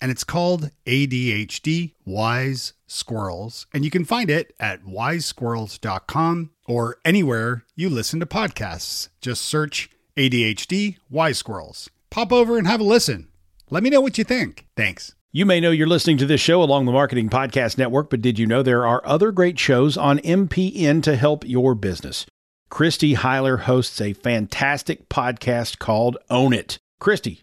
and it's called ADHD Wise Squirrels. And you can find it at wisesquirrels.com or anywhere you listen to podcasts. Just search ADHD Wise Squirrels. Pop over and have a listen. Let me know what you think. Thanks. You may know you're listening to this show along the Marketing Podcast Network, but did you know there are other great shows on MPN to help your business? Christy Hiler hosts a fantastic podcast called Own It. Christy,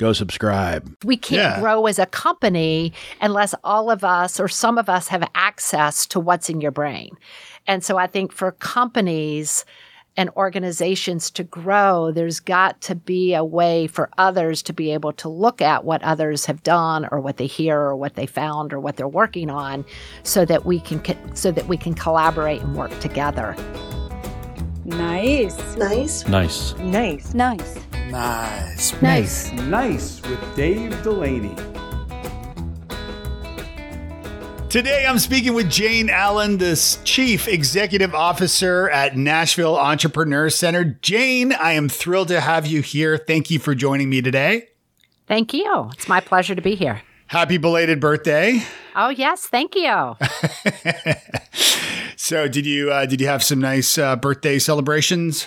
go subscribe. We can't yeah. grow as a company unless all of us or some of us have access to what's in your brain. And so I think for companies and organizations to grow, there's got to be a way for others to be able to look at what others have done or what they hear or what they found or what they're working on so that we can so that we can collaborate and work together. Nice. Nice. Nice. Nice. Nice. Nice. Nice. Nice with Dave Delaney. Today I'm speaking with Jane Allen, the Chief Executive Officer at Nashville Entrepreneur Center. Jane, I am thrilled to have you here. Thank you for joining me today. Thank you. It's my pleasure to be here. Happy belated birthday. Oh, yes. Thank you. so, did you uh, did you have some nice uh, birthday celebrations?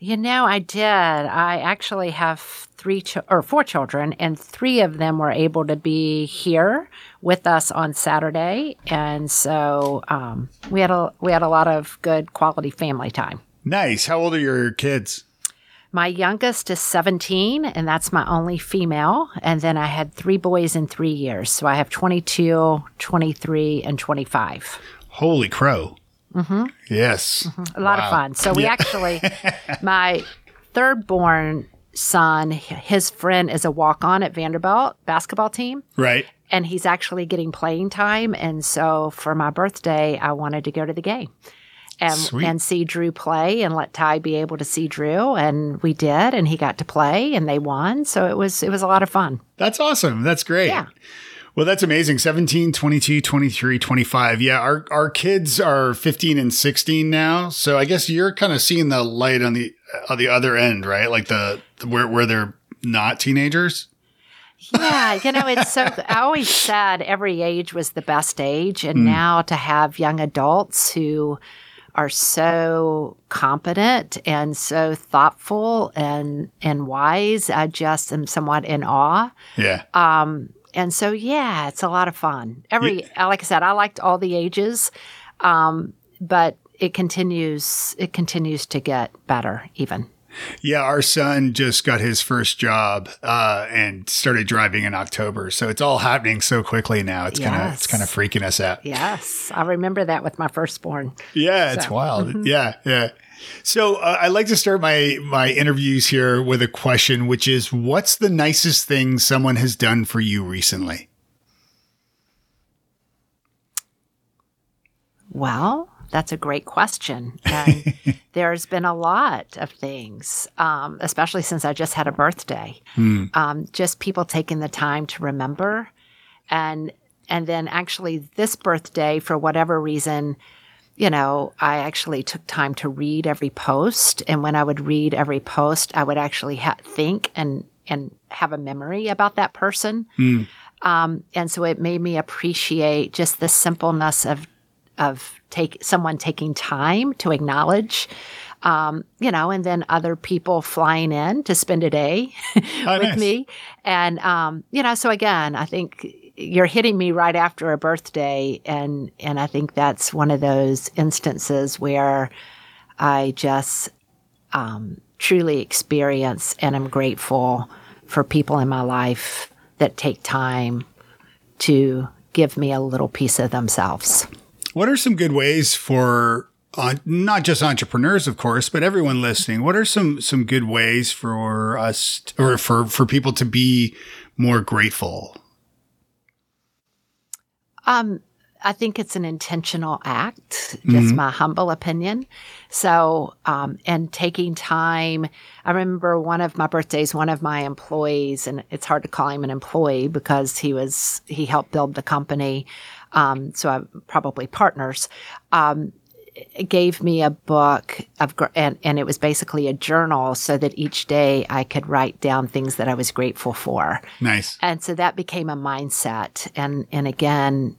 You know, I did. I actually have three ch- or four children, and three of them were able to be here with us on Saturday, and so um, we had a we had a lot of good quality family time. Nice. How old are your kids? My youngest is 17, and that's my only female. And then I had three boys in three years. So I have 22, 23, and 25. Holy crow. Mm-hmm. Yes. Mm-hmm. A lot wow. of fun. So we yeah. actually, my third born son, his friend is a walk on at Vanderbilt basketball team. Right. And he's actually getting playing time. And so for my birthday, I wanted to go to the game and and see Drew play and let Ty be able to see Drew and we did and he got to play and they won so it was it was a lot of fun. That's awesome. That's great. Yeah. Well, that's amazing. 17, 22, 23, 25. Yeah, our, our kids are 15 and 16 now. So I guess you're kind of seeing the light on the on the other end, right? Like the, the where where they're not teenagers. Yeah, you know, it's so. I always said every age was the best age, and mm. now to have young adults who are so competent and so thoughtful and and wise, I just am somewhat in awe. Yeah. Um, and so, yeah, it's a lot of fun. Every, yeah. like I said, I liked all the ages, um, but it continues. It continues to get better, even. Yeah, our son just got his first job uh, and started driving in October. So it's all happening so quickly now. It's yes. kind of it's kind of freaking us out. Yes, I remember that with my firstborn. Yeah, so. it's wild. Mm-hmm. Yeah, yeah. So uh, I like to start my my interviews here with a question, which is, what's the nicest thing someone has done for you recently? Well, that's a great question. And there's been a lot of things, um, especially since I just had a birthday. Mm. Um, just people taking the time to remember, and and then actually this birthday, for whatever reason, you know, I actually took time to read every post. And when I would read every post, I would actually ha- think and, and have a memory about that person. Mm. Um, and so it made me appreciate just the simpleness of, of take someone taking time to acknowledge, um, you know, and then other people flying in to spend a day oh, with nice. me. And, um, you know, so again, I think you're hitting me right after a birthday and and I think that's one of those instances where I just um, truly experience and am grateful for people in my life that take time to give me a little piece of themselves. What are some good ways for uh, not just entrepreneurs, of course, but everyone listening? What are some some good ways for us or for for people to be more grateful? Um, I think it's an intentional act, just my humble opinion. So, um, and taking time. I remember one of my birthdays, one of my employees, and it's hard to call him an employee because he was, he helped build the company. Um, so I'm probably partners. Um, gave me a book of, and, and it was basically a journal so that each day I could write down things that I was grateful for. Nice. And so that became a mindset. And, and again,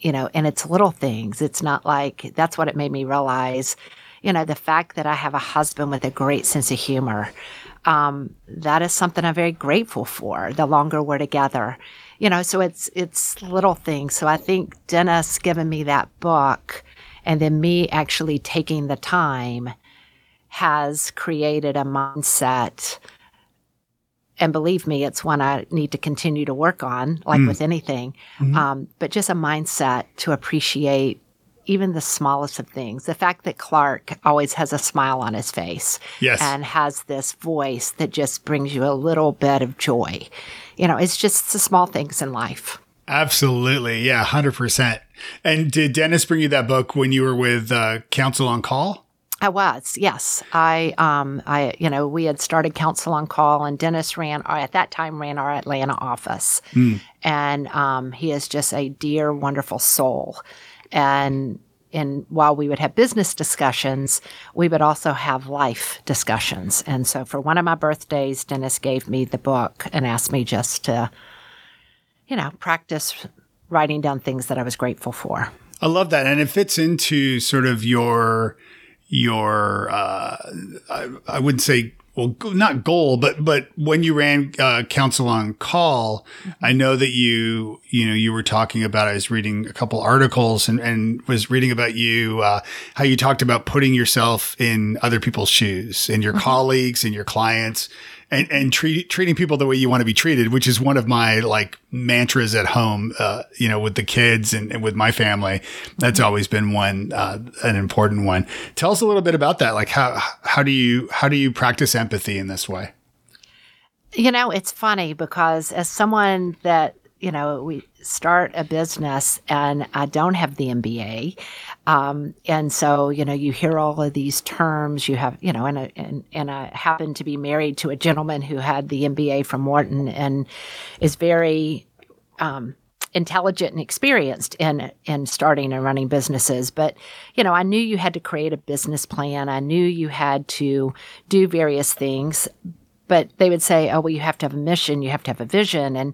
you know, and it's little things. It's not like that's what it made me realize, you know, the fact that I have a husband with a great sense of humor. Um, that is something I'm very grateful for the longer we're together. You know, so it's it's little things. So I think Dennis giving me that book and then me actually taking the time has created a mindset and believe me, it's one I need to continue to work on, like with anything. Um, but just a mindset to appreciate even the smallest of things. The fact that Clark always has a smile on his face Yes. and has this voice that just brings you a little bit of joy. You know, it's just the small things in life. Absolutely. Yeah, 100%. And did Dennis bring you that book when you were with uh, Counsel on Call? I was, yes. I, um, I, you know, we had started Counsel on Call, and Dennis ran, or at that time, ran our Atlanta office, and um, he is just a dear, wonderful soul. And and while we would have business discussions, we would also have life discussions. And so, for one of my birthdays, Dennis gave me the book and asked me just to, you know, practice writing down things that I was grateful for. I love that. And it fits into sort of your, your, uh, I, I wouldn't say, well, not goal, but, but when you ran, uh, counsel on call, I know that you, you know, you were talking about, I was reading a couple articles and, and was reading about you, uh, how you talked about putting yourself in other people's shoes and your colleagues and your clients and, and treat, treating people the way you want to be treated, which is one of my like mantras at home, uh, you know, with the kids and, and with my family. That's always been one, uh, an important one. Tell us a little bit about that. Like how, how do you, how do you practice empathy in this way? You know, it's funny because as someone that, you know, we start a business and I don't have the MBA. Um, and so, you know, you hear all of these terms, you have, you know, and, I- and, and I happen to be married to a gentleman who had the MBA from Wharton and is very, um, intelligent and experienced in in starting and running businesses. But you know I knew you had to create a business plan. I knew you had to do various things. But they would say, "Oh, well, you have to have a mission, you have to have a vision," and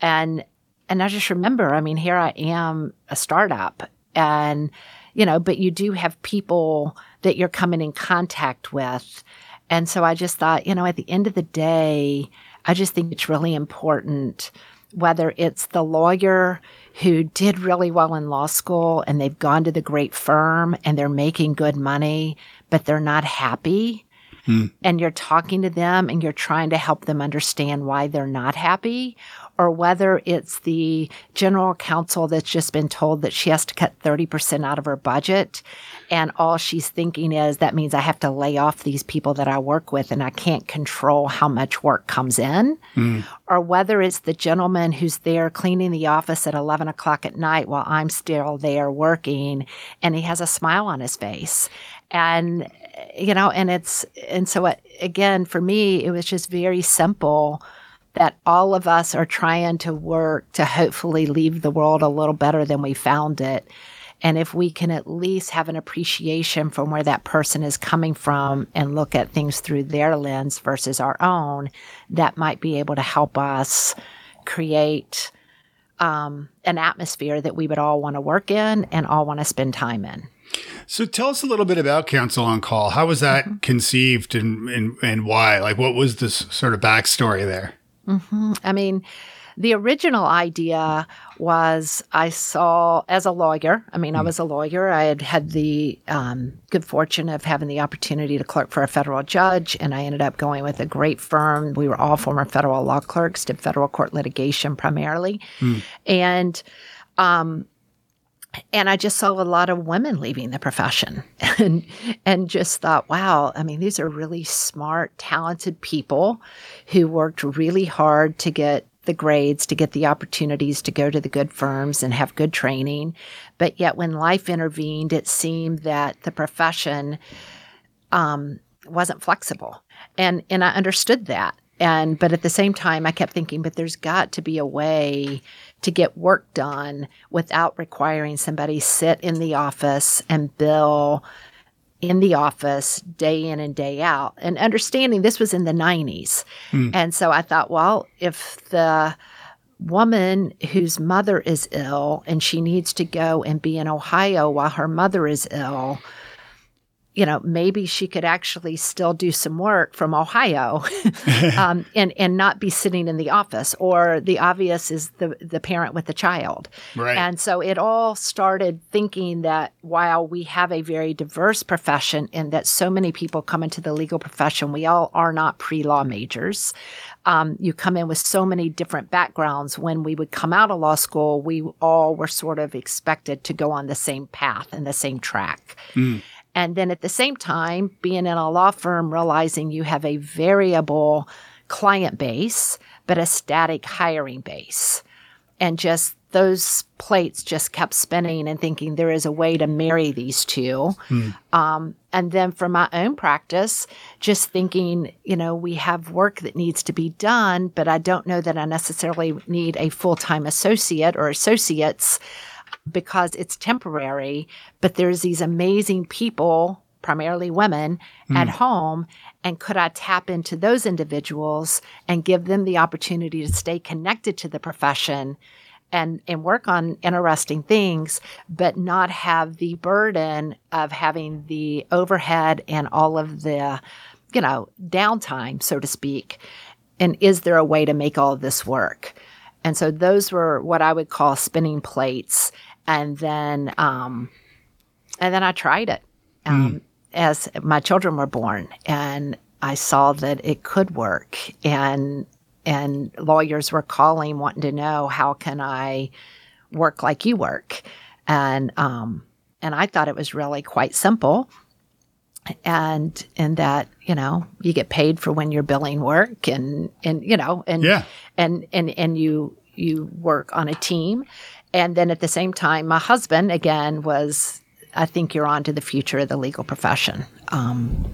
and and I just remember, I mean, here I am, a startup, and you know, but you do have people that you're coming in contact with, and so I just thought, you know, at the end of the day, I just think it's really important whether it's the lawyer who did really well in law school and they've gone to the great firm and they're making good money, but they're not happy. Hmm. And you're talking to them and you're trying to help them understand why they're not happy, or whether it's the general counsel that's just been told that she has to cut 30% out of her budget. And all she's thinking is that means I have to lay off these people that I work with and I can't control how much work comes in. Hmm. Or whether it's the gentleman who's there cleaning the office at 11 o'clock at night while I'm still there working and he has a smile on his face. And you know, and it's, and so it, again, for me, it was just very simple that all of us are trying to work to hopefully leave the world a little better than we found it. And if we can at least have an appreciation from where that person is coming from and look at things through their lens versus our own, that might be able to help us create um, an atmosphere that we would all want to work in and all want to spend time in. So tell us a little bit about Counsel on Call. How was that conceived and, and, and why? Like what was this sort of backstory there? I mean, the original idea was I saw as a lawyer. I mean, I was a lawyer. I had had the um, good fortune of having the opportunity to clerk for a federal judge, and I ended up going with a great firm. We were all former federal law clerks, did federal court litigation primarily, and um, and I just saw a lot of women leaving the profession and and just thought, wow, I mean, these are really smart, talented people who worked really hard to get the grades, to get the opportunities to go to the good firms and have good training. But yet when life intervened, it seemed that the profession um, wasn't flexible. And and I understood that. And but at the same time I kept thinking, but there's got to be a way to get work done without requiring somebody sit in the office and bill in the office day in and day out. And understanding this was in the 90s hmm. and so i thought well if the woman whose mother is ill and she needs to go and be in ohio while her mother is ill you know, maybe she could actually still do some work from Ohio um, and, and not be sitting in the office. Or the obvious is the, the parent with the child. Right. And so it all started thinking that while we have a very diverse profession and that so many people come into the legal profession, we all are not pre law majors. Um, you come in with so many different backgrounds. When we would come out of law school, we all were sort of expected to go on the same path and the same track. And then at the same time, being in a law firm, realizing you have a variable client base, but a static hiring base. And just those plates just kept spinning and thinking there is a way to marry these two. Um, and then for my own practice, just thinking, you know, we have work that needs to be done, but I don't know that I necessarily need a full time associate or associates because it's temporary, but there's these amazing people, primarily women, hmm. at home. And could I tap into those individuals and give them the opportunity to stay connected to the profession and, and work on interesting things, but not have the burden of having the overhead and all of the, you know, downtime, so to speak? And is there a way to make all of this work? And so those were what I would call spinning plates. And then, um, and then I tried it um, as my children were born, and I saw that it could work. And and lawyers were calling, wanting to know how can I work like you work, and um, and I thought it was really quite simple. And in that, you know, you get paid for when you're billing work, and and you know, and Yeah. and and and you you work on a team and then at the same time my husband again was i think you're on to the future of the legal profession. Um,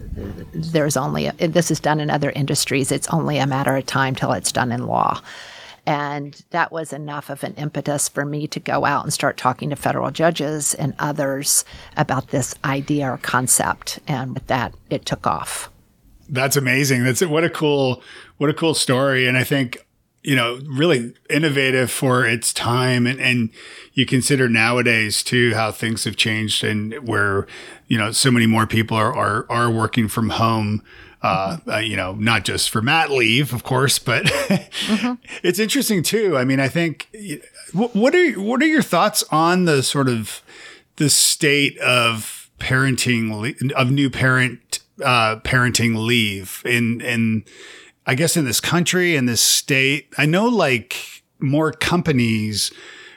there's only a, this is done in other industries. It's only a matter of time till it's done in law. And that was enough of an impetus for me to go out and start talking to federal judges and others about this idea or concept. And with that it took off. That's amazing. That's what a cool, what a cool story. And I think, you know, really innovative for its time. And, and you consider nowadays too, how things have changed and where, you know, so many more people are, are, are working from home. Uh, uh, you know, not just for mat leave, of course, but it's interesting too. I mean, I think what, what are what are your thoughts on the sort of the state of parenting of new parent uh, parenting leave in in I guess in this country in this state. I know like more companies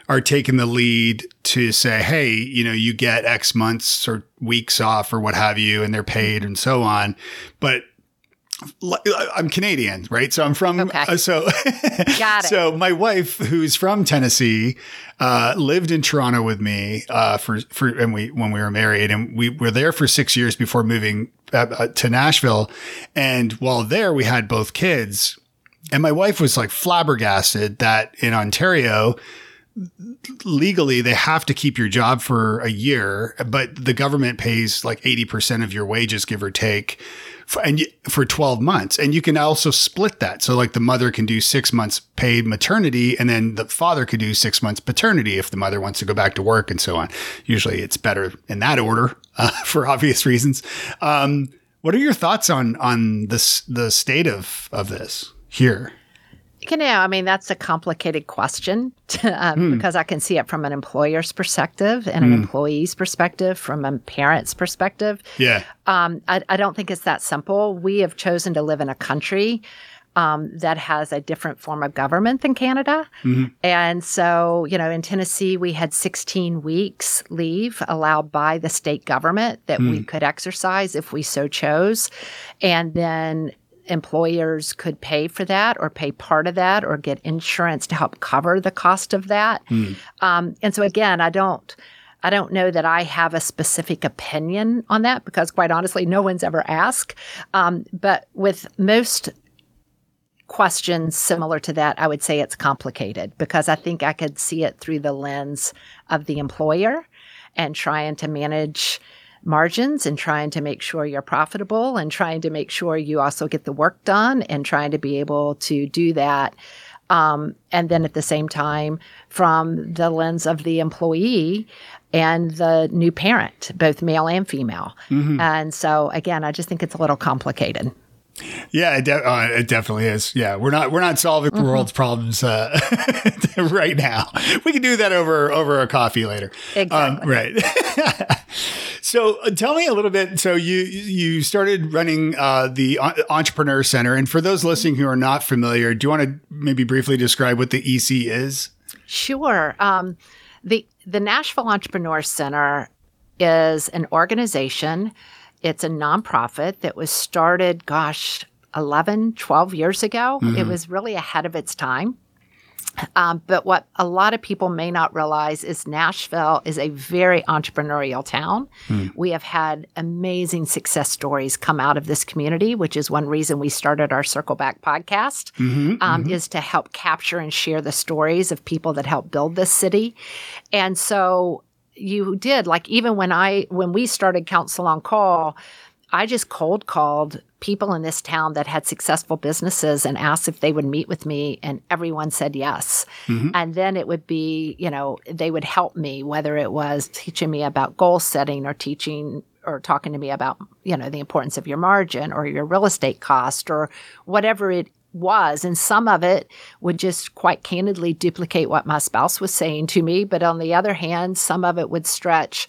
are taking the lead to say, hey, you know, you get X months or weeks off or what have you, and they're paid and so on. But I'm Canadian, right? So I'm from Okay. uh, so Got it. So my wife, who's from Tennessee, uh, lived in Toronto with me uh, for for and we when we were married, and we were there for six years before moving uh, uh, to Nashville. And while there, we had both kids, and my wife was like flabbergasted that in Ontario. Legally, they have to keep your job for a year, but the government pays like 80% of your wages, give or take, for, and you, for 12 months. And you can also split that. So like the mother can do six months paid maternity and then the father could do six months paternity if the mother wants to go back to work and so on. Usually it's better in that order uh, for obvious reasons. Um, what are your thoughts on, on this, the state of, of this here? You know, I mean, that's a complicated question um, because I can see it from an employer's perspective and an employee's perspective, from a parent's perspective. Yeah. Um, I, I don't think it's that simple. We have chosen to live in a country um, that has a different form of government than Canada. And so, you know, in Tennessee, we had 16 weeks leave allowed by the state government that we could exercise if we so chose. And then employers could pay for that or pay part of that or get insurance to help cover the cost of that. Um, and so, again, I don't. I don't know that I have a specific opinion on that because, quite honestly, no one's ever asked. Um, but with most questions similar to that, I would say it's complicated because I think I could see it through the lens of the employer and trying to manage margins and trying to make sure you're profitable and trying to make sure you also get the work done and trying to be able to do that. Um, and then at the same time, from the lens of the employee and the new parent, both male and female. And so, again, I just think it's a little complicated. Yeah, it, de- uh, it definitely is. Yeah, we're not we're not solving the world's problems uh, right now. We can do that over over a coffee later. Um, Exactly. right. so, uh, tell me a little bit. So, you you started running uh, the En- Entrepreneur Center, and for those listening who are not familiar, do you want to maybe briefly describe what the EC is? Sure. Um, the the Nashville Entrepreneur Center is an organization. It's a nonprofit that was started, gosh, 11, 12 years ago. It was really ahead of its time. Um, but what a lot of people may not realize is Nashville is a very entrepreneurial town. We have had amazing success stories come out of this community, which is one reason we started our Circle Back podcast, um, is to help capture and share the stories of people that helped build this city. And so you did like even when I when we started Counsel on Call, I just cold called people in this town that had successful businesses and asked if they would meet with me, and everyone said yes. Mm-hmm. And then it would be, you know, they would help me, whether it was teaching me about goal setting or teaching or talking to me about, you know, the importance of your margin or your real estate cost or whatever it was. And some of it would just quite candidly duplicate what my spouse was saying to me. But on the other hand, some of it would stretch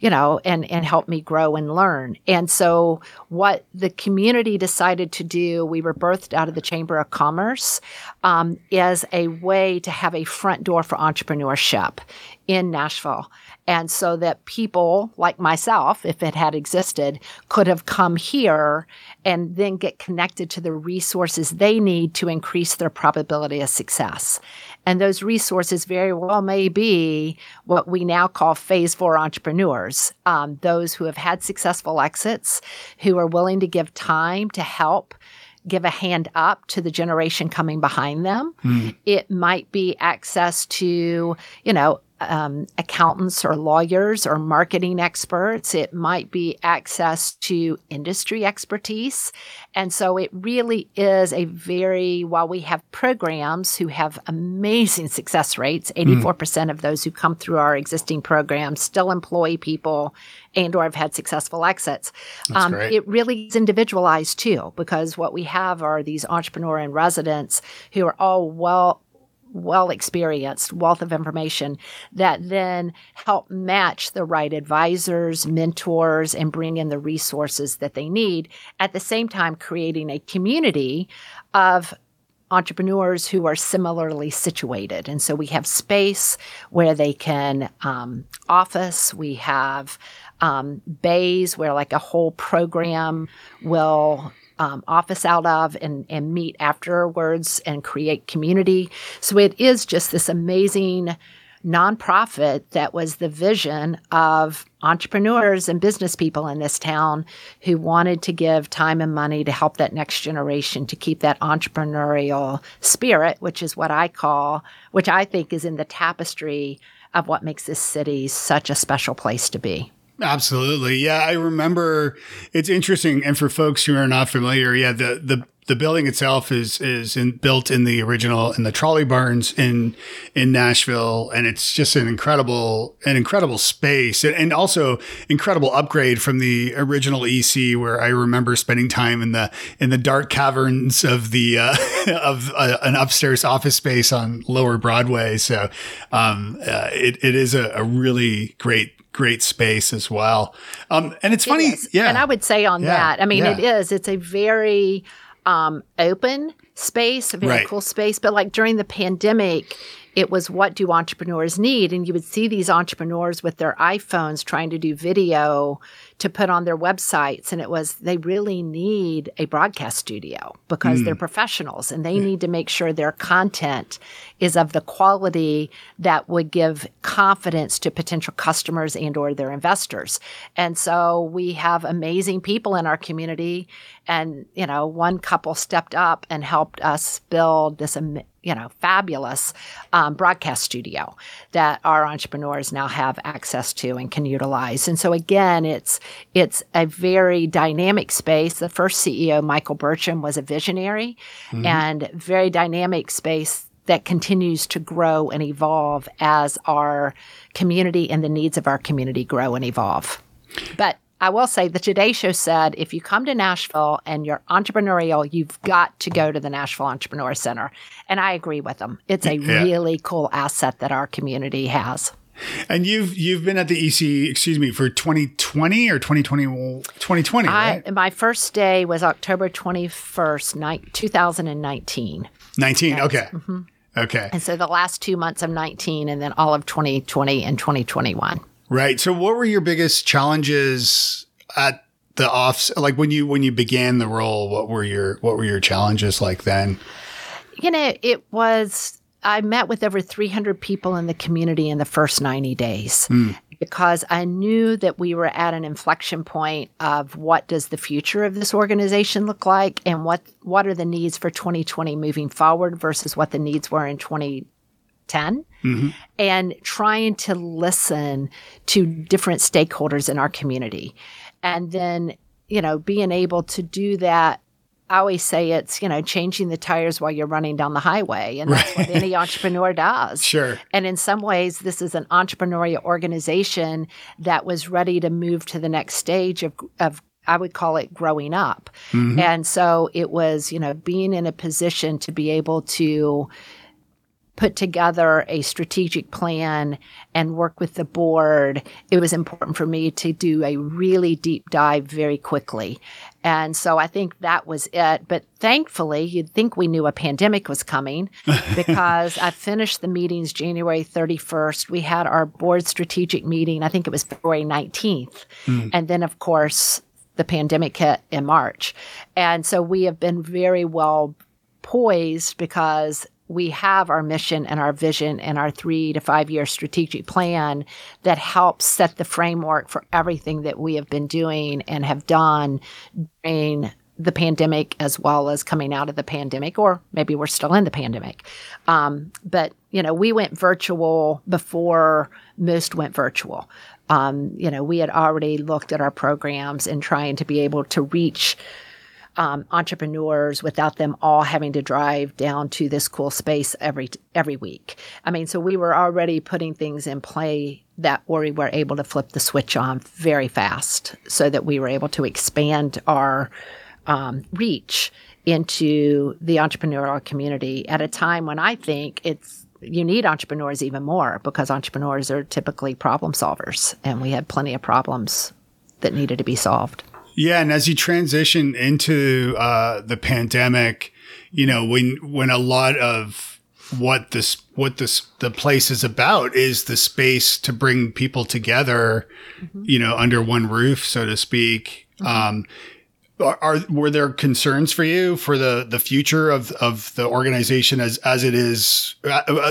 you know, and, and help me grow and learn. And so, what the community decided to do, we were birthed out of the Chamber of Commerce, um, is a way to have a front door for entrepreneurship in Nashville. And so that people like myself, if it had existed, could have come here and then get connected to the resources they need to increase their probability of success. And those resources very well may be what we now call phase four entrepreneurs, um, those who have had successful exits, who are willing to give time to help give a hand up to the generation coming behind them. It might be access to, you know, um, accountants or lawyers or marketing experts. It might be access to industry expertise. And so it really is a very, while we have programs who have amazing success rates, 84% of those who come through our existing programs still employ people and or have had successful exits. Um, it really is individualized too, because what we have are these entrepreneur and residents who are all well well experienced wealth of information that then help match the right advisors, mentors, and bring in the resources that they need. At the same time, creating a community of entrepreneurs who are similarly situated. And so we have space where they can um, office, we have um, bays where like a whole program will um, office out of and, and meet afterwards and create community. So it is just this amazing nonprofit that was the vision of entrepreneurs and business people in this town who wanted to give time and money to help that next generation to keep that entrepreneurial spirit, which is what I call, which I think is in the tapestry of what makes this city such a special place to be. Absolutely. Yeah, I remember it's interesting and for folks who are not familiar, yeah, the the the building itself is is in, built in the original in the trolley barns in in Nashville, and it's just an incredible an incredible space, and, and also incredible upgrade from the original EC, where I remember spending time in the in the dark caverns of the uh, of uh, an upstairs office space on Lower Broadway. So um, uh, it it is a, a really great great space as well. Um, and it's funny, It yeah. And I would say on Yeah, that, I mean, yeah. it is. It's a very um, open space, a very Right. cool space. But like during the pandemic, it was what do entrepreneurs need? And you would see these entrepreneurs with their iPhones trying to do video to put on their websites. And it was they really need a broadcast studio because they're hmm. professionals and they need to make sure their content is of the quality that would give confidence to potential customers and or their investors. And so we have amazing people in our community and you know one couple stepped up and helped us build this am- you know fabulous um, broadcast studio that our entrepreneurs now have access to and can utilize. And so again it's it's a very dynamic space. The first ceo Michael Burcham was a visionary and very dynamic space that continues to grow and evolve as our community and the needs of our community grow and evolve. But I will say the Today Show said if you come to Nashville and you're entrepreneurial, you've got to go to the Nashville Entrepreneur Center. And I agree with them. It's a Yeah. really cool asset that our community has. And you've you've been at the EC, excuse me, for 2020 or 2020 2020, right? I, my first day was October 21st, ni- 2019. 19. Okay. Mm-hmm. Okay. And so the last two months of 19 and then all of 2020 and 2021. Right. So what were your biggest challenges at the off like when you when you began the role, what were your what were your challenges like then? You know, it was, I met with over 300 people in the community in the first 90 days hmm. because I knew that we were at an inflection point of what does the future of this organization look like and what, what are the needs for 2020 moving forward versus what the needs were in 2010 Mm-hmm. and trying to listen to different stakeholders in our community. And then, you know, being able to do that. I always say it's, you know, changing the tires while you're running down the highway. And that's what any entrepreneur does. Sure. And in some ways, this is an entrepreneurial organization that was ready to move to the next stage of, of I would call it growing up. Mm-hmm. And so it was, you know, being in a position to be able to put together a strategic plan and work with the board, it was important for me to do a really deep dive very quickly. And so I think that was it. But thankfully, you'd think we knew a pandemic was coming because I finished the meetings January 31st. We had our board strategic meeting, I think it was February 19th. Hmm. And then, of course, the pandemic hit in March. And so we have been very well poised because we have our mission and our vision and our three to five year strategic plan that helps set the framework for everything that we have been doing and have done during the pandemic as well as coming out of the pandemic, or maybe we're still in the pandemic. Um, but, you know, we went virtual before most went virtual. Um, you know, we had already looked at our programs and trying to be able to reach um, entrepreneurs without them all having to drive down to this cool space every every week. I mean, so we were already putting things in play that where we were able to flip the switch on very fast, so that we were able to expand our um, reach into the entrepreneurial community at a time when I think it's you need entrepreneurs even more because entrepreneurs are typically problem solvers, and we had plenty of problems that needed to be solved. Yeah, and as you transition into uh, the pandemic, you know when when a lot of what this what this the place is about is the space to bring people together, you know, under one roof, so to speak. Um, are, are were there concerns for you for the the future of of the organization as as it is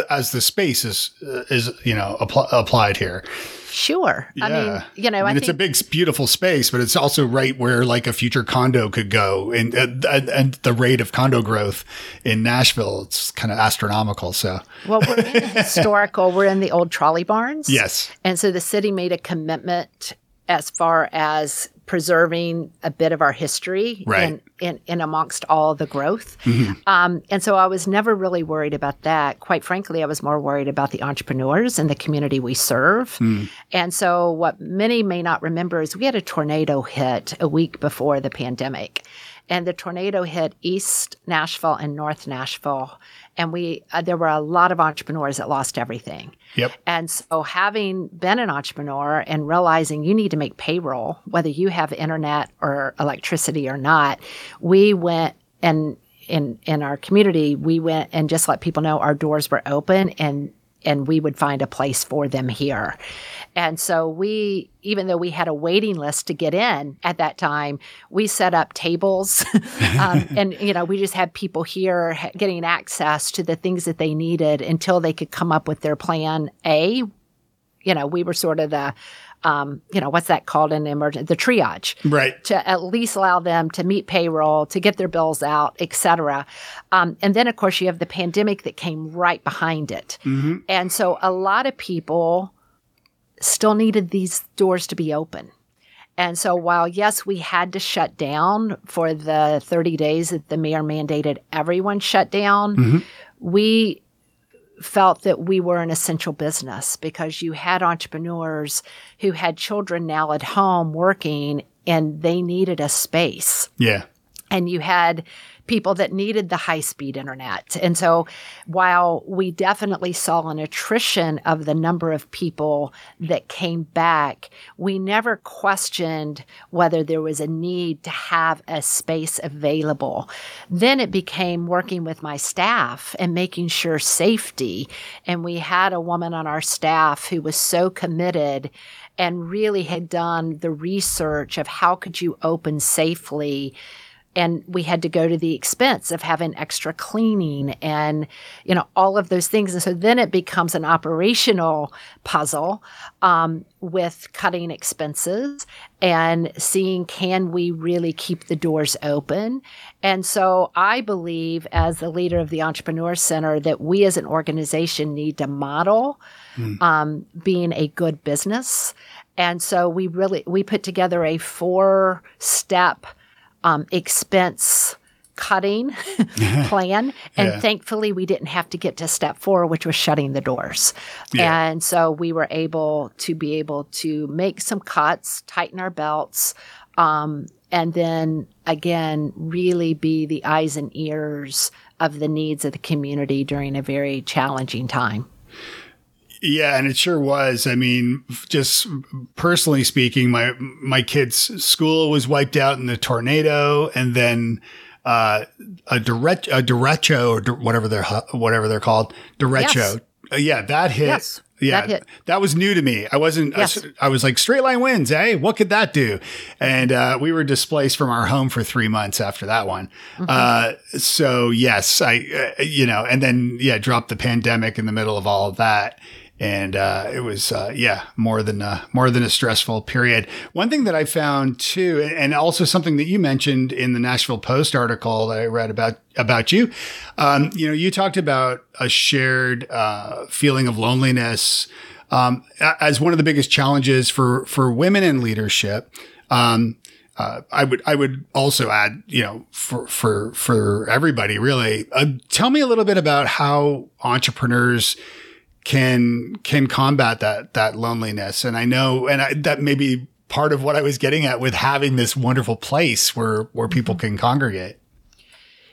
as the space is is you know appl- applied here? Sure. I mean, you know, I, it's a big, beautiful space, but it's also right where like a future condo could go, and and, and the rate of condo growth in Nashville, it's kind of astronomical. So well, we're in historical. We're in the old trolley barns. yes, And so the city made a commitment as far as preserving a bit of our history Right. in, in, in amongst all the growth. Um, and so I was never really worried about that. Quite frankly, I was more worried about the entrepreneurs and the community we serve. And so what many may not remember is we had a tornado hit a week before the pandemic. And the tornado hit East Nashville and North Nashville. And we, uh, there were a lot of entrepreneurs that lost everything. Yep. And so, having been an entrepreneur and realizing you need to make payroll, whether you have internet or electricity or not, we went and in in our community, we went and just let people know our doors were open and and we would find a place for them here. And so we, even though we had a waiting list to get in at that time, we set up tables, um, and you know we just had people here getting access to the things that they needed until they could come up with their plan A. You know, we were sort of the, um, you know, what's that called in emergency? The triage Right. to at least allow them to meet payroll, to get their bills out, et cetera. Um, and then, of course, you have the pandemic that came right behind it. And so a lot of people still needed these doors to be open. And so while, yes, we had to shut down for the 30 days that the mayor mandated everyone shut down, we felt that we were an essential business because you had entrepreneurs who had children now at home working and they needed a space Yeah. and you had people that needed the high speed internet. And so while we definitely saw an attrition of the number of people that came back, we never questioned whether there was a need to have a space available. Then it became working with my staff and making sure safety. And we had a woman on our staff who was so committed and really had done the research of how could you open safely and we had to go to the expense of having extra cleaning and you know all of those things. And so then it becomes an operational puzzle um, with cutting expenses and seeing can we really keep the doors open. And so i believe as the leader of the entrepreneur center that we as an organization need to model um, being a good business. And so we really we put together a four step um, expense cutting plan. And Yeah. thankfully, we didn't have to get to step four, which was shutting the doors. Yeah. And so we were able to be able to make some cuts, tighten our belts, um, and then again, really be the eyes and ears of the needs of the community during a very challenging time. Yeah, and it sure was. I mean, just personally speaking, my my kid's school was wiped out in the tornado, and then uh, a direct a derecho or whatever they're whatever they're called derecho. Yes. Uh, yeah, that hit. Yes, yeah, that hit. that was new to me. I wasn't. I was- Yes. I, was like straight line winds. Eh, what could that do? And uh, we were displaced from our home for three months after that one. Uh, so yes, I uh, you know, and then yeah, dropped the pandemic in the middle of all of that and uh, it was uh, yeah more than a, more than a stressful period. One thing that I found too, and also something that you mentioned in the Nashville Post article that I read about about you, um, you know, you talked about a shared uh, feeling of loneliness um, as one of the biggest challenges for for women in leadership. Um, uh, I would I would also add, you know, for for for everybody really. Uh, tell me a little bit about how entrepreneurs can can combat that that loneliness. And I know, and I, that may be part of what I was getting at with having this wonderful place where where people mm-hmm. can congregate.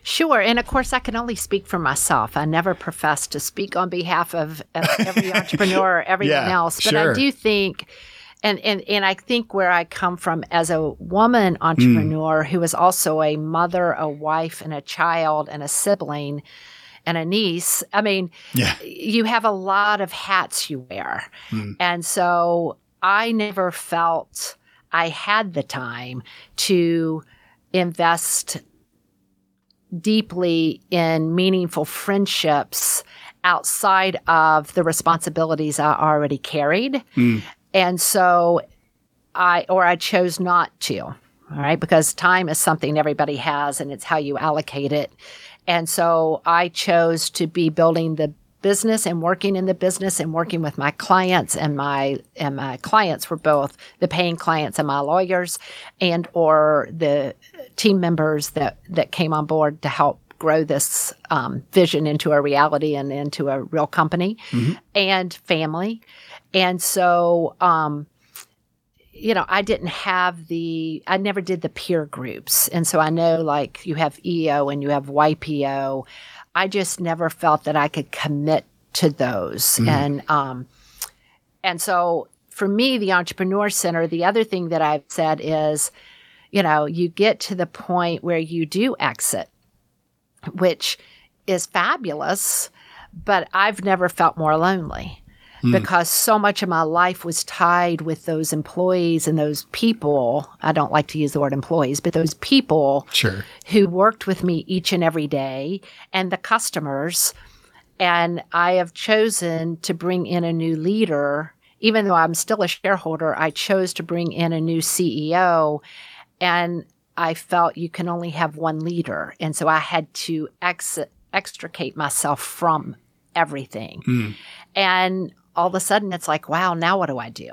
Sure. And of course, I can only speak for myself. I never profess to speak on behalf of, of every entrepreneur or everyone Yeah, else. But sure. I do think, and, and, and I think where I come from as a woman mm. entrepreneur who is also a mother, a wife, and a child, and a sibling, and a niece, I mean, Yeah. you have a lot of hats you wear. Hmm. And so I never felt I had the time to invest deeply in meaningful friendships outside of the responsibilities I already carried. Hmm. And so I, or I chose not to, all right, because time is something everybody has and it's how you allocate it. And so I chose to be building the business and working in the business and working with my clients and my and my clients were both the paying clients and my lawyers and or the team members that that came on board to help grow this um, vision into a reality and into a real company and family. And so um, you know, I didn't have the, I never did the peer groups. And so I know like you have EO and you have YPO. I just never felt that I could commit to those. And, um, and so for me, the Entrepreneur Center, the other thing that I've said is, you know, you get to the point where you do exit, which is fabulous, but I've never felt more lonely Hmm. because so much of my life was tied with those employees and those people. I don't like to use the word employees, but those people Sure. who worked with me each and every day and the customers. And I have chosen to bring in a new leader. Even though I'm still a shareholder, I chose to bring in a new CEO. And I felt you can only have one leader. And so I had to exit, extricate myself from everything. Hmm. And all of a sudden it's like, wow, now what do I do?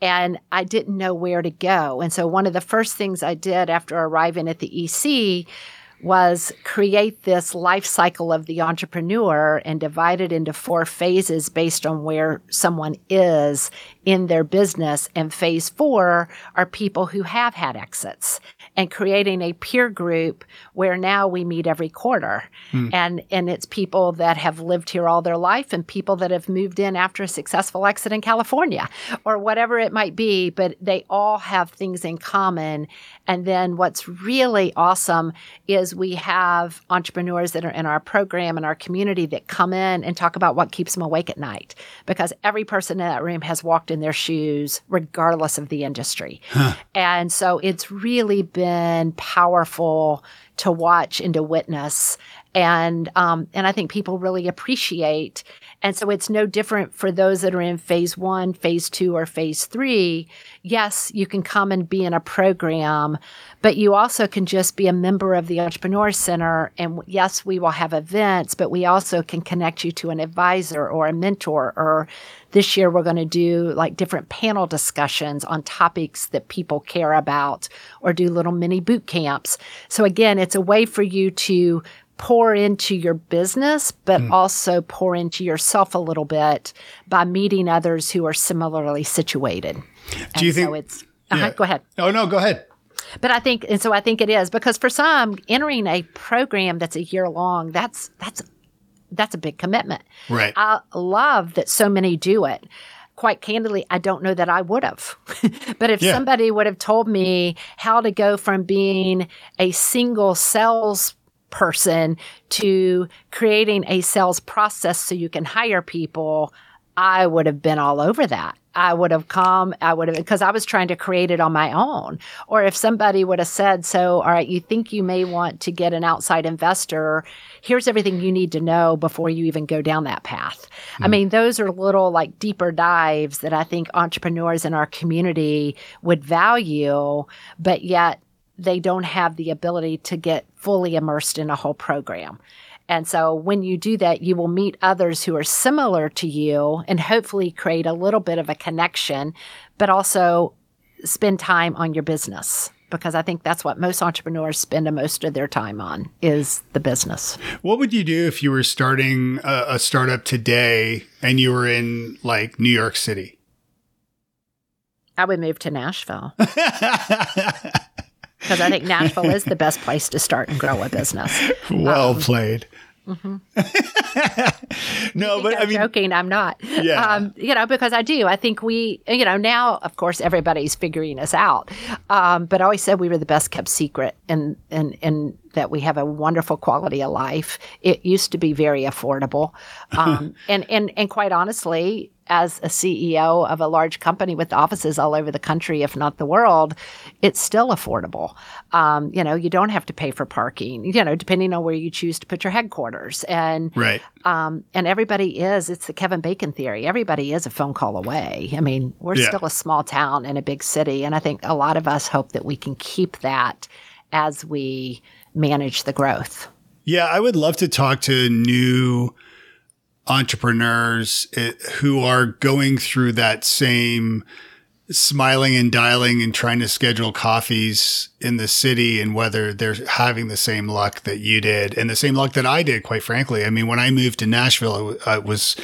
And I didn't know where to go. And so one of the first things I did after arriving at the EC was create this life cycle of the entrepreneur and divide it into four phases based on where someone is in their business. And phase four are people who have had exits and creating a peer group where now we meet every quarter. Hmm. And and it's people that have lived here all their life and people that have moved in after a successful exit in California or whatever it might be, but they all have things in common. And then what's really awesome is we have entrepreneurs that are in our program and our community that come in and talk about what keeps them awake at night because every person in that room has walked in their shoes regardless of the industry. And so it's really been powerful to watch and to witness. And um, and I think people really appreciate. And so it's no different for those that are in phase one, phase two, or phase three. Yes, you can come and be in a program, but you also can just be a member of the Entrepreneur Center. And yes, we will have events, but we also can connect you to an advisor or a mentor. Or this year, we're going to do like different panel discussions on topics that people care about or do little mini boot camps. So again, it's a way for you to pour into your business, but also pour into yourself a little bit by meeting others who are similarly situated. Do you And think? so it's uh-huh, go ahead. oh no, go ahead. But I think, and so I think it is because for some, entering a program that's a year long, that's that's that's a big commitment. Right. I love that so many do it. Quite candidly, I don't know that I would have. but if Yeah. somebody would have told me how to go from being a single sales person to creating a sales process so you can hire people, I would have been all over that. I would have come, I would have, because I was trying to create it on my own. Or if somebody would have said, So, all right, you think you may want to get an outside investor, here's everything you need to know before you even go down that path. I mm-hmm. mean, those are little like deeper dives that I think entrepreneurs in our community would value, but yet they don't have the ability to get fully immersed in a whole program. And so when you do that, you will meet others who are similar to you and hopefully create a little bit of a connection, but also spend time on your business because I think that's what most entrepreneurs spend most of their time on is the business. What would you do if you were starting a, a startup today and you were in like New York City? I would move to Nashville because I think Nashville is the best place to start and grow a business. well played. no, but I'm I mean, joking. I'm not. Yeah. Um, you know, because I do. I think we, you know, now of course everybody's figuring us out. Um, but I always said we were the best kept secret, and and and that we have a wonderful quality of life. It used to be very affordable, um, and and and quite honestly. As a CEO of a large company with offices all over the country, if not the world, it's still affordable. Um, you know, you don't have to pay for parking. You know, depending on where you choose to put your headquarters, and right. um, and everybody is, it's the Kevin Bacon theory. Everybody is a phone call away. I mean, we're Yeah. still a small town in a big city. And I think a lot of us hope that we can keep that as we manage the growth. Yeah, I would love to talk to new entrepreneurs eh, who are going through that same smiling and dialing and trying to schedule coffees in the city and whether they're having the same luck that you did and the same luck that I did, quite frankly. I mean, when I moved to Nashville, it was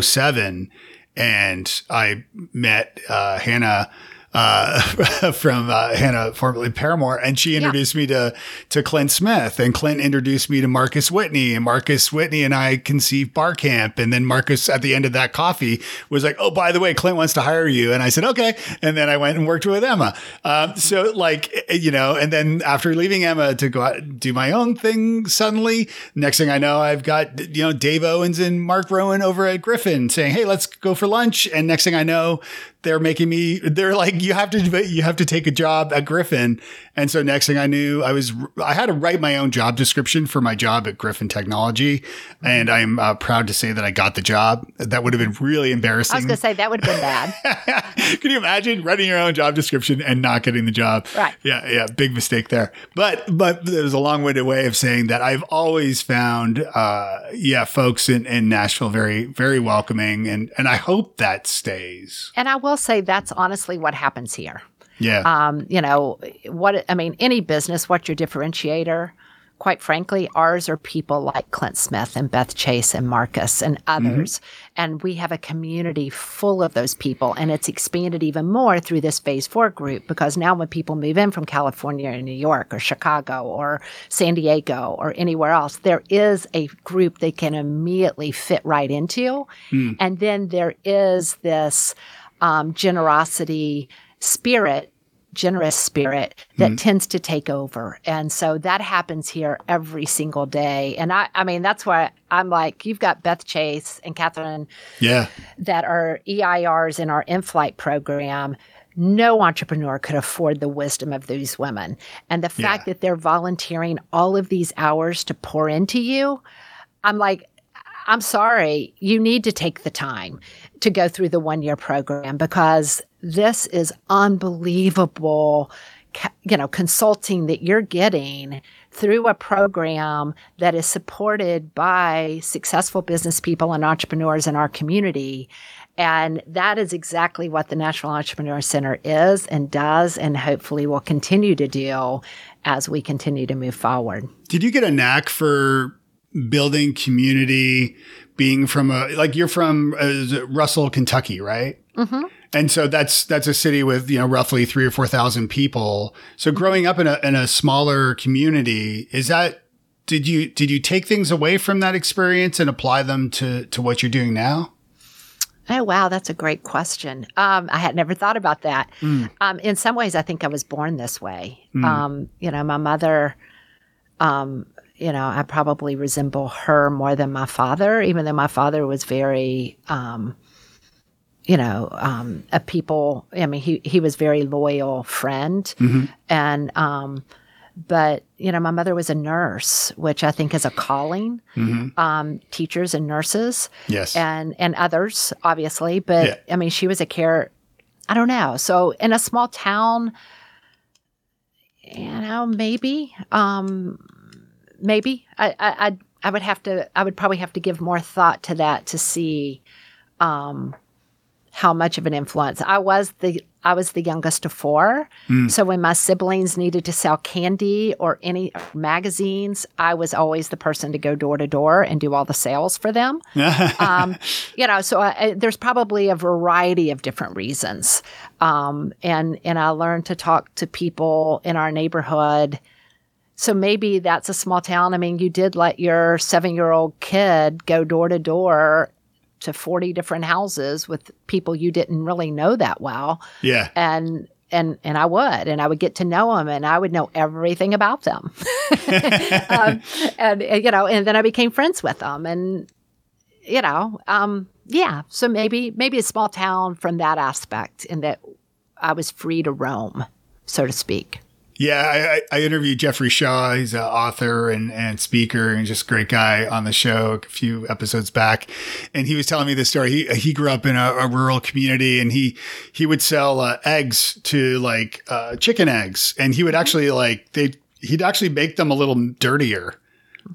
07 and I met uh, Hannah uh, from uh, Hannah, formerly Paramore, and she introduced yeah. me to to Clint Smith, and Clint introduced me to Marcus Whitney, and Marcus Whitney and I conceived Bar Camp, and then Marcus at the end of that coffee was like, "Oh, by the way, Clint wants to hire you," and I said, "Okay," and then I went and worked with Emma. Um, so, like, you know, and then after leaving Emma to go out and do my own thing, suddenly, next thing I know, I've got you know Dave Owens and Mark Rowan over at Griffin saying, "Hey, let's go for lunch," and next thing I know, they're making me they're like you have to you have to take a job at Griffin. And so next thing I knew I was I had to write my own job description for my job at Griffin Technology. And I'm uh, proud to say that I got the job. That would have been really embarrassing I was going to say that would have been bad. Can you imagine writing your own job description and not getting the job? Right. Yeah yeah big mistake there. But but there's a long-winded way of saying that I've always found uh yeah folks in, in Nashville very very welcoming. And and I hope that stays. And I will will say that's honestly what happens here. Yeah. Um, you know, what I mean, any business, what's your differentiator? Quite frankly, ours are people like Clint Smith and Beth Chase and Marcus and others. Mm-hmm. And we have a community full of those people. And it's expanded even more through this phase four group because now when people move in from California or New York or Chicago or San Diego or anywhere else, there is a group they can immediately fit right into. Mm. And then there is this um, generosity spirit generous spirit that mm tends to take over. And so that happens here every single day. And I, I mean, that's why I'm like, you've got Beth Chase and Catherine yeah. that are EIRs in our in flight program. No entrepreneur could afford the wisdom of these women. And the fact yeah. that they're volunteering all of these hours to pour into you, I'm like, I'm sorry, you need to take the time to go through the one year program because this is unbelievable you know consulting that you're getting through a program that is supported by successful business people and entrepreneurs in our community and that is exactly what the National Entrepreneur Center is and does and hopefully will continue to do as we continue to move forward. Did you get a knack for building community, being from a like you're from uh, Russell, Kentucky, right? Mm-hmm. And so that's that's a city with you know roughly three or four thousand people. So growing up in a in a smaller community, is that did you did you take things away from that experience and apply them to to what you're doing now? Oh wow, that's a great question. Um, I had never thought about that. Mm. Um, in some ways, I think I was born this way. Mm. Um, you know, my mother um, you know, I probably resemble her more than my father, even though my father was very, um, you know, um, a people. I mean, he he was very loyal friend, mm-hmm. and um, but you know, my mother was a nurse, which I think is a calling. Mm-hmm. Um, teachers and nurses, yes, and and others, obviously. But yeah. I mean, she was a care. I don't know. So in a small town, you know, maybe. Um, maybe I, I I would have to I would probably have to give more thought to that to see um, how much of an influence I was the I was the youngest of four. Mm. So when my siblings needed to sell candy or any magazines, I was always the person to go door to door and do all the sales for them. um, you know, so I, there's probably a variety of different reasons. Um, and and I learned to talk to people in our neighborhood so maybe that's a small town. I mean, you did let your seven year old kid go door to door to 40 different houses with people you didn't really know that well. Yeah. And, and, and I would, and I would get to know them and I would know everything about them. um, and, and, you know, and then I became friends with them and, you know, um, yeah. So maybe, maybe a small town from that aspect in that I was free to roam, so to speak. Yeah, I, I, interviewed Jeffrey Shaw. He's an author and, and speaker and just a great guy on the show a few episodes back. And he was telling me this story. He, he grew up in a, a rural community and he, he would sell uh, eggs to like uh, chicken eggs. And he would actually like, they, he'd actually make them a little dirtier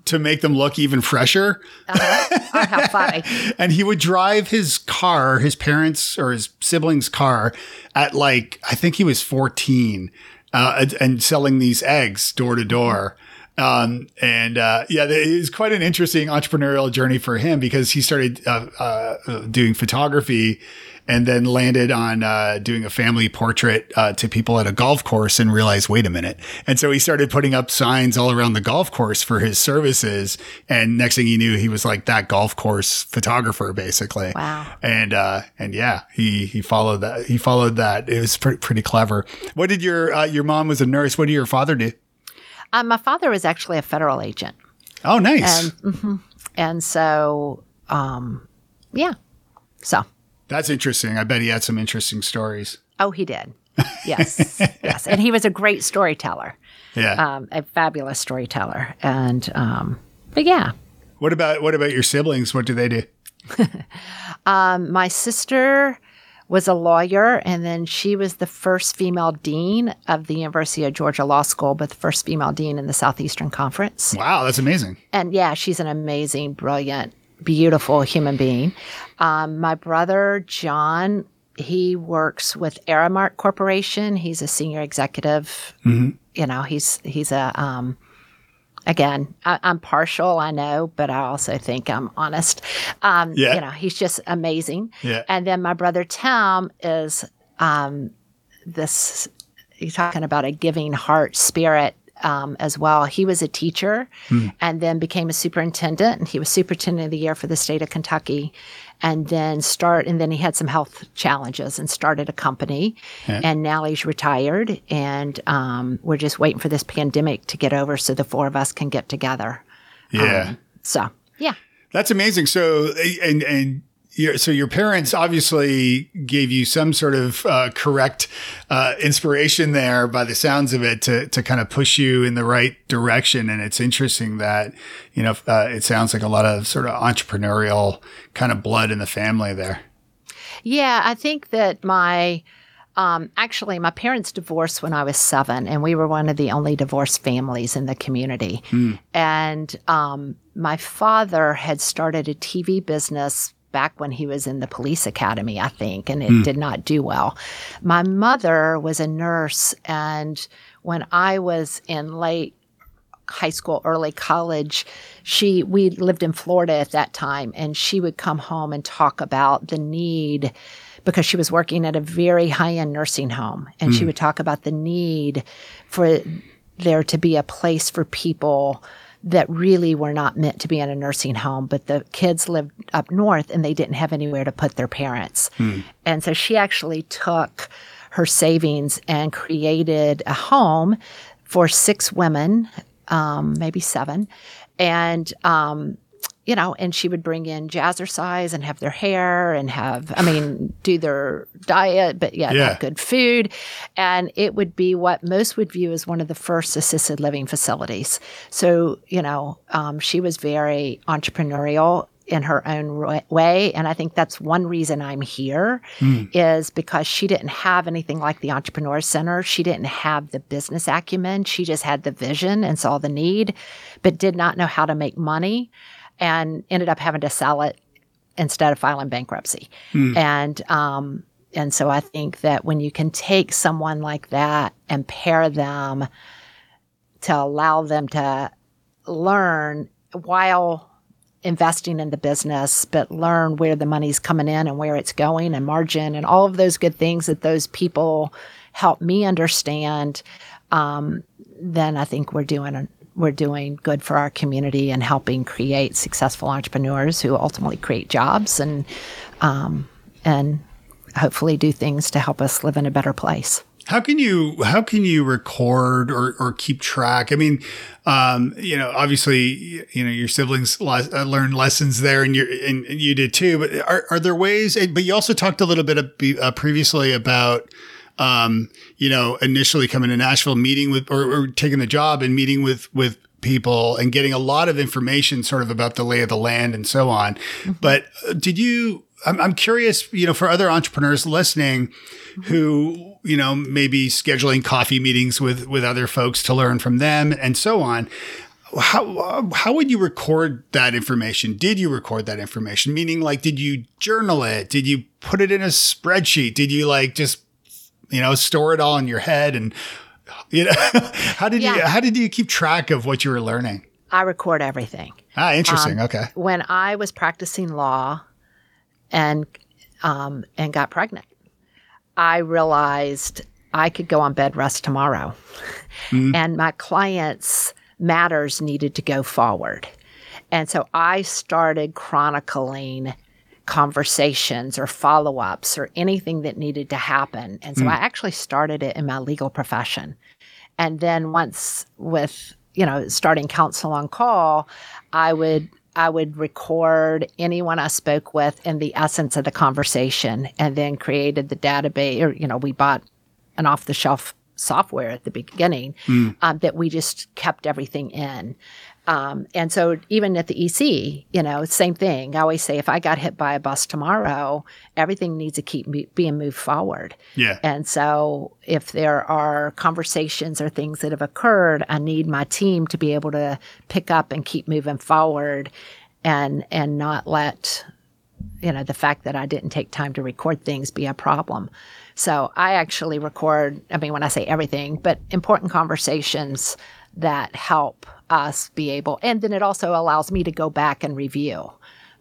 to make them look even fresher. Uh-huh. oh, how funny. and he would drive his car, his parents or his siblings' car at like, I think he was 14, uh, and, selling these eggs door to door. Um, and, uh, yeah, it was quite an interesting entrepreneurial journey for him because he started, uh, uh, doing photography and then landed on uh, doing a family portrait uh, to people at a golf course and realized, wait a minute. And so he started putting up signs all around the golf course for his services. And next thing he knew, he was like that golf course photographer, basically. Wow. And uh, and yeah, he he followed that. He followed that. It was pretty pretty clever. What did your uh, your mom was a nurse? What did your father do? Um, my father was actually a federal agent. Oh, nice. And, mhm. and so, um, yeah. So, That's interesting. I bet he had some interesting stories. oh, he did. Yes. yes. And he was a great storyteller, Yeah. um, a fabulous storyteller. And, um, but yeah, what about what about your siblings? What do they do? Um, my sister was a lawyer, and then she was the first female dean of the University of Georgia Law School, but the first female dean in the Southeastern Conference. Wow, that's amazing. And yeah, she's an amazing, brilliant, beautiful human being. Um, my brother, John, he works with Aramark Corporation. He's a senior executive. You know, he's he's a um, again, I, I'm partial, I know, but I also think I'm honest. Um, Yeah. You know, he's just amazing. Yeah. And then my brother Tim is um, this. You're talking about a giving heart spirit um, as well. He was a teacher and then became a superintendent, and he was superintendent of the year for the state of Kentucky. And then start, and then he had some health challenges and started a company. And now he's retired, and um, we're just waiting for this pandemic to get over so the four of us can get together. Yeah. So yeah. That's amazing. So, and and your, so your parents obviously gave you some sort of uh, correct uh, inspiration there, by the sounds of it, to to kind of push you in the right direction. And it's interesting that you know uh, it sounds like a lot of sort of entrepreneurial kind of blood in the family there. Yeah, I think that my um, actually my parents divorced when I was seven, and we were one of the only divorced families in the community. And um, my father had started a TV business back when he was in the police academy, I think, and it hmm. did not do well. My mother was a nurse, and when I was in late high school, early college, she we lived in Florida at that time, and she would come home and talk about the need because she was working at a very high end nursing home, and she hmm. would talk about the need for there to be a place for people that really were not meant to be in a nursing home, but the kids lived up north and they didn't have anywhere to put their parents. And so she actually took her savings and created a home for six women, um, maybe seven. And, um, you know, and she would bring in jazzercise and have their hair and have, I mean, do their diet, but yeah, Yeah. good food. And it would be what most would view as one of the first assisted living facilities. So, you know, um, she was very entrepreneurial in her own way. And I think that's one reason I'm here is because she didn't have anything like the Entrepreneur Center. She didn't have the business acumen. She just had the vision and saw the need, but did not know how to make money and ended up having to sell it instead of filing bankruptcy. And, um, and so I think that when you can take someone like that and pair them to allow them to learn while investing in the business, but learn where the money's coming in and where it's going and margin and all of those good things that those people help me understand, um, then I think we're doing we're doing good for our community and helping create successful entrepreneurs who ultimately create jobs and um, and hopefully do things to help us live in a better place. How can you how can you record or, or keep track? I mean, um, you know, obviously, you know, your siblings le- uh, learned lessons there, and you and you did too. But are, are there ways? But you also talked a little bit of, uh, previously about, um, you know, initially coming to Nashville, meeting with or, or taking the job and meeting with with people and getting a lot of information, sort of about the lay of the land and so on. But uh, did you? I'm, I'm curious, you know, for other entrepreneurs listening who, you know, maybe scheduling coffee meetings with, with other folks to learn from them and so on. how how would you record that information? Did you record that information? Meaning, like, did you journal it? Did you put it in a spreadsheet? Did you like just you know store it all in your head? And you know, how did you how did you keep track of what you were learning? I record everything. Ah, interesting. okay. When I was practicing law and um, and got pregnant, I realized I could go on bed rest tomorrow, and my clients' matters needed to go forward, and so I started chronicling conversations or follow ups or anything that needed to happen, and so I actually started it in my legal profession. And then once with, you know, starting counsel on call, I would I would record anyone I spoke with and the essence of the conversation and then created the database or, you know, we bought an off the shelf software at the beginning um, that we just kept everything in. Um, and so even at the EC, you know, same thing. I always say if I got hit by a bus tomorrow, everything needs to keep mo- being moved forward. Yeah. And so if there are conversations or things that have occurred, I need my team to be able to pick up and keep moving forward and and not let you know the fact that I didn't take time to record things be a problem. So I actually record I mean when I say everything, but important conversations that help us be able and then it also allows me to go back and review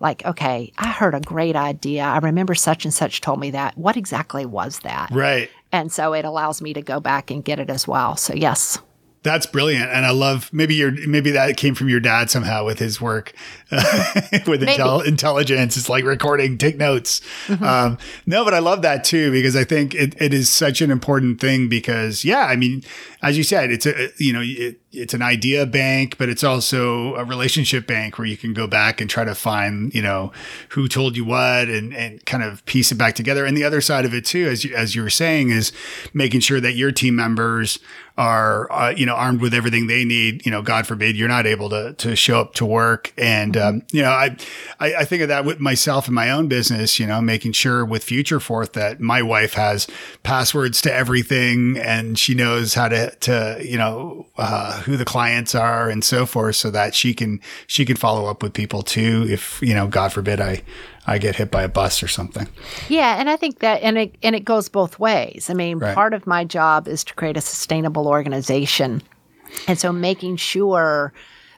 like okay i heard a great idea i remember such and such told me that what exactly was that Right. and so it allows me to go back and get it as well. So yes. That's brilliant, and I love maybe your maybe that came from your dad somehow with his work with intel, intelligence. It's like recording, take notes. Um, no, but I love that too because I think it, it is such an important thing because yeah, I mean, as you said, it's a you know it, it's an idea bank, but it's also a relationship bank where you can go back and try to find you know who told you what and and kind of piece it back together. And the other side of it too, as you, as you were saying, is making sure that your team members are uh, you know armed with everything they need. You know, God forbid you're not able to to show up to work, and um, you know I, I I think of that with myself in my own business. You know, making sure with Future Forth that my wife has passwords to everything, and she knows how to to you know uh, who the clients are and so forth, so that she can she can follow up with people too. If you know, God forbid I. I get hit by a bus or something. Yeah, and I think that and it and it goes both ways. I mean, Right. part of my job is to create a sustainable organization. And so making sure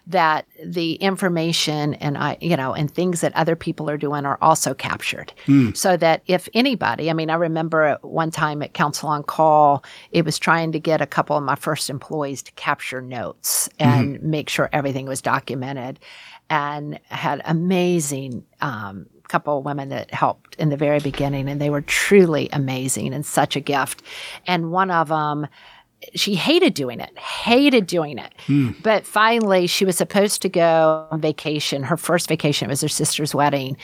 that the information and I, you know, and things that other people are doing are also captured. So that if anybody, I mean, I remember at one time at Counsel on Call, it was trying to get a couple of my first employees to capture notes and make sure everything was documented and had amazing um, couple of women that helped in the very beginning and they were truly amazing and such a gift. And one of them she hated doing it, hated doing it. Hmm. But finally, she was supposed to go on vacation. Her first vacation was her sister's wedding.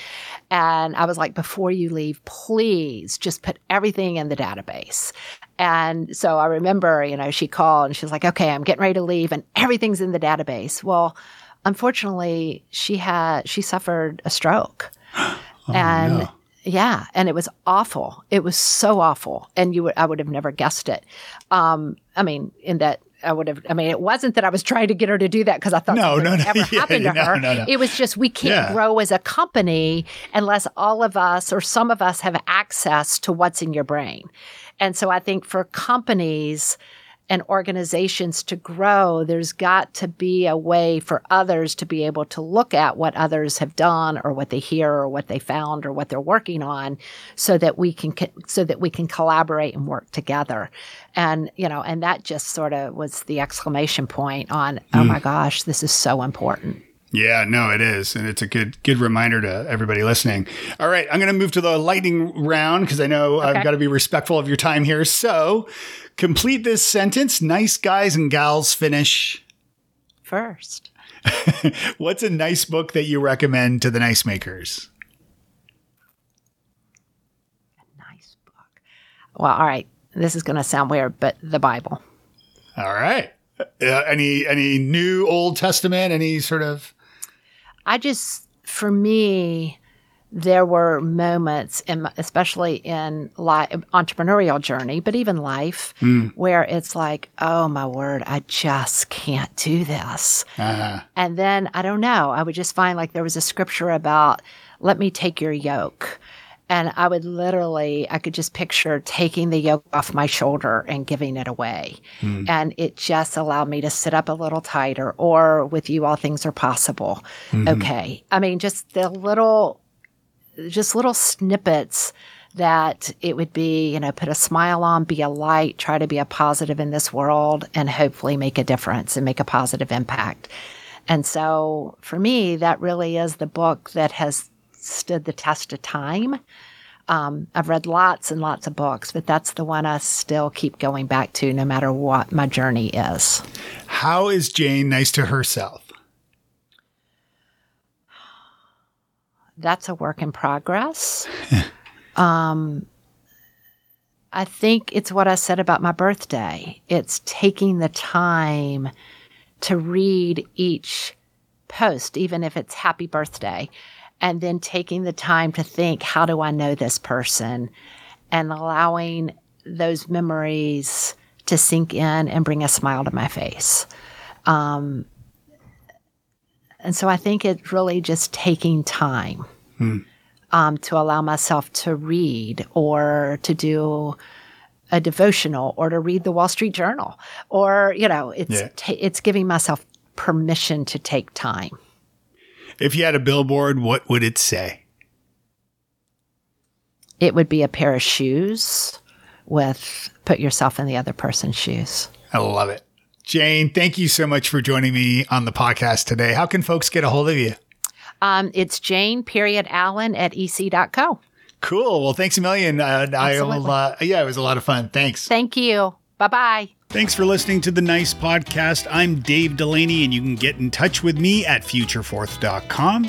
And I was like, before you leave, please just put everything in the database. And so I remember, you know, she called and she was like, okay, I'm getting ready to leave and everything's in the database. Well, unfortunately, she had, she suffered a stroke. Oh, and yeah, and it was awful. It was so awful, and you would I would have never guessed it. Um, I mean, in that I would have. I mean, it wasn't that I was trying to get her to do that because I thought No, no, no. ever Yeah, happened to no, her. no, no. It was just we can't Yeah. grow as a company unless all of us or some of us have access to what's in your brain. And so I think for companies and organizations to grow, there's got to be a way for others to be able to look at what others have done or what they hear or what they found or what they're working on so that we can so that we can collaborate and work together. And you know, and that just sort of was the exclamation point on oh my mm. gosh, this is so important. Yeah, no, it is, and it's a good good reminder to everybody listening. All right, I'm going to move to the lightning round because I know I've got to be respectful of your time here. So, complete this sentence: "Nice guys and gals finish." First. What's a nice book that you recommend to the nice makers? A nice book. Well, all right. This is going to sound weird, but the Bible. All right. Uh, any any new Old Testament? Any sort of I just, for me, there were moments, in, especially in li- entrepreneurial journey, but even life, hmm. where it's like, oh my word, I just can't do this. Uh, And then I don't know, I would just find like there was a scripture about, let me take your yoke. And I would literally, I could just picture taking the yoke off my shoulder and giving it away. Hmm. And it just allowed me to sit up a little tighter, or with you, all things are possible. Mm-hmm. Okay. I mean, just the little, just little snippets that it would be, you know, put a smile on, be a light, try to be a positive in this world, and hopefully make a difference and make a positive impact. And so for me, that really is the book that has stood the test of time. Um, I've read lots and lots of books, but that's the one I still keep going back to no matter what my journey is. how is Jane nice to herself? That's a work in progress. um, I think it's what I said about my birthday. It's taking the time to read each post, even if it's happy birthday, and then taking the time to think, how do I know this person? And allowing those memories to sink in and bring a smile to my face. Um, and so I think it's really just taking time um, to allow myself to read or to do a devotional or to read the Wall Street Journal or you know it's Yeah. ta- it's giving myself permission to take time. If you had a billboard, what would it say? It would be a pair of shoes with put yourself in the other person's shoes. I love it. Jane, thank you so much for joining me on the podcast today. How can folks get a hold of you? Um, it's Jane period Allen at ec.co. Cool. Well, thanks a million. Uh, I will, uh, yeah, it was a lot of fun. Thanks. Thank you. Bye bye. Thanks for listening to the Nice Podcast. I'm Dave Delaney, and you can get in touch with me at futureforth.com.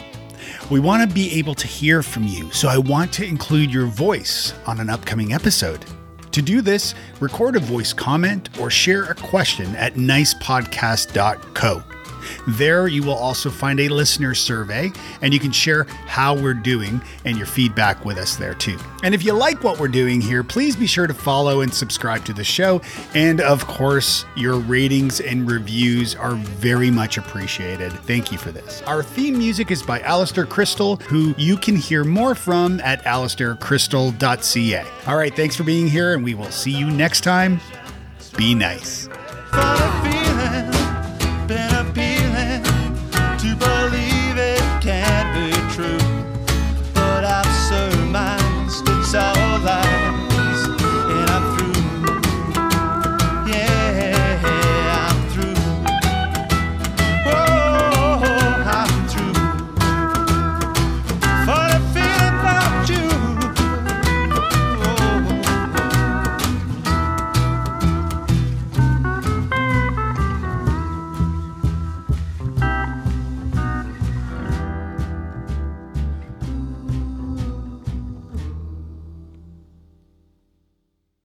We want to be able to hear from you, so I want to include your voice on an upcoming episode. To do this, record a voice comment or share a question at nicepodcast.co. There, you will also find a listener survey, and you can share how we're doing and your feedback with us there too. And if you like what we're doing here, please be sure to follow and subscribe to the show. And of course, your ratings and reviews are very much appreciated. Thank you for this. Our theme music is by Alistair Crystal, who you can hear more from at alistaircrystal.ca. All right, thanks for being here, and we will see you next time. Be nice.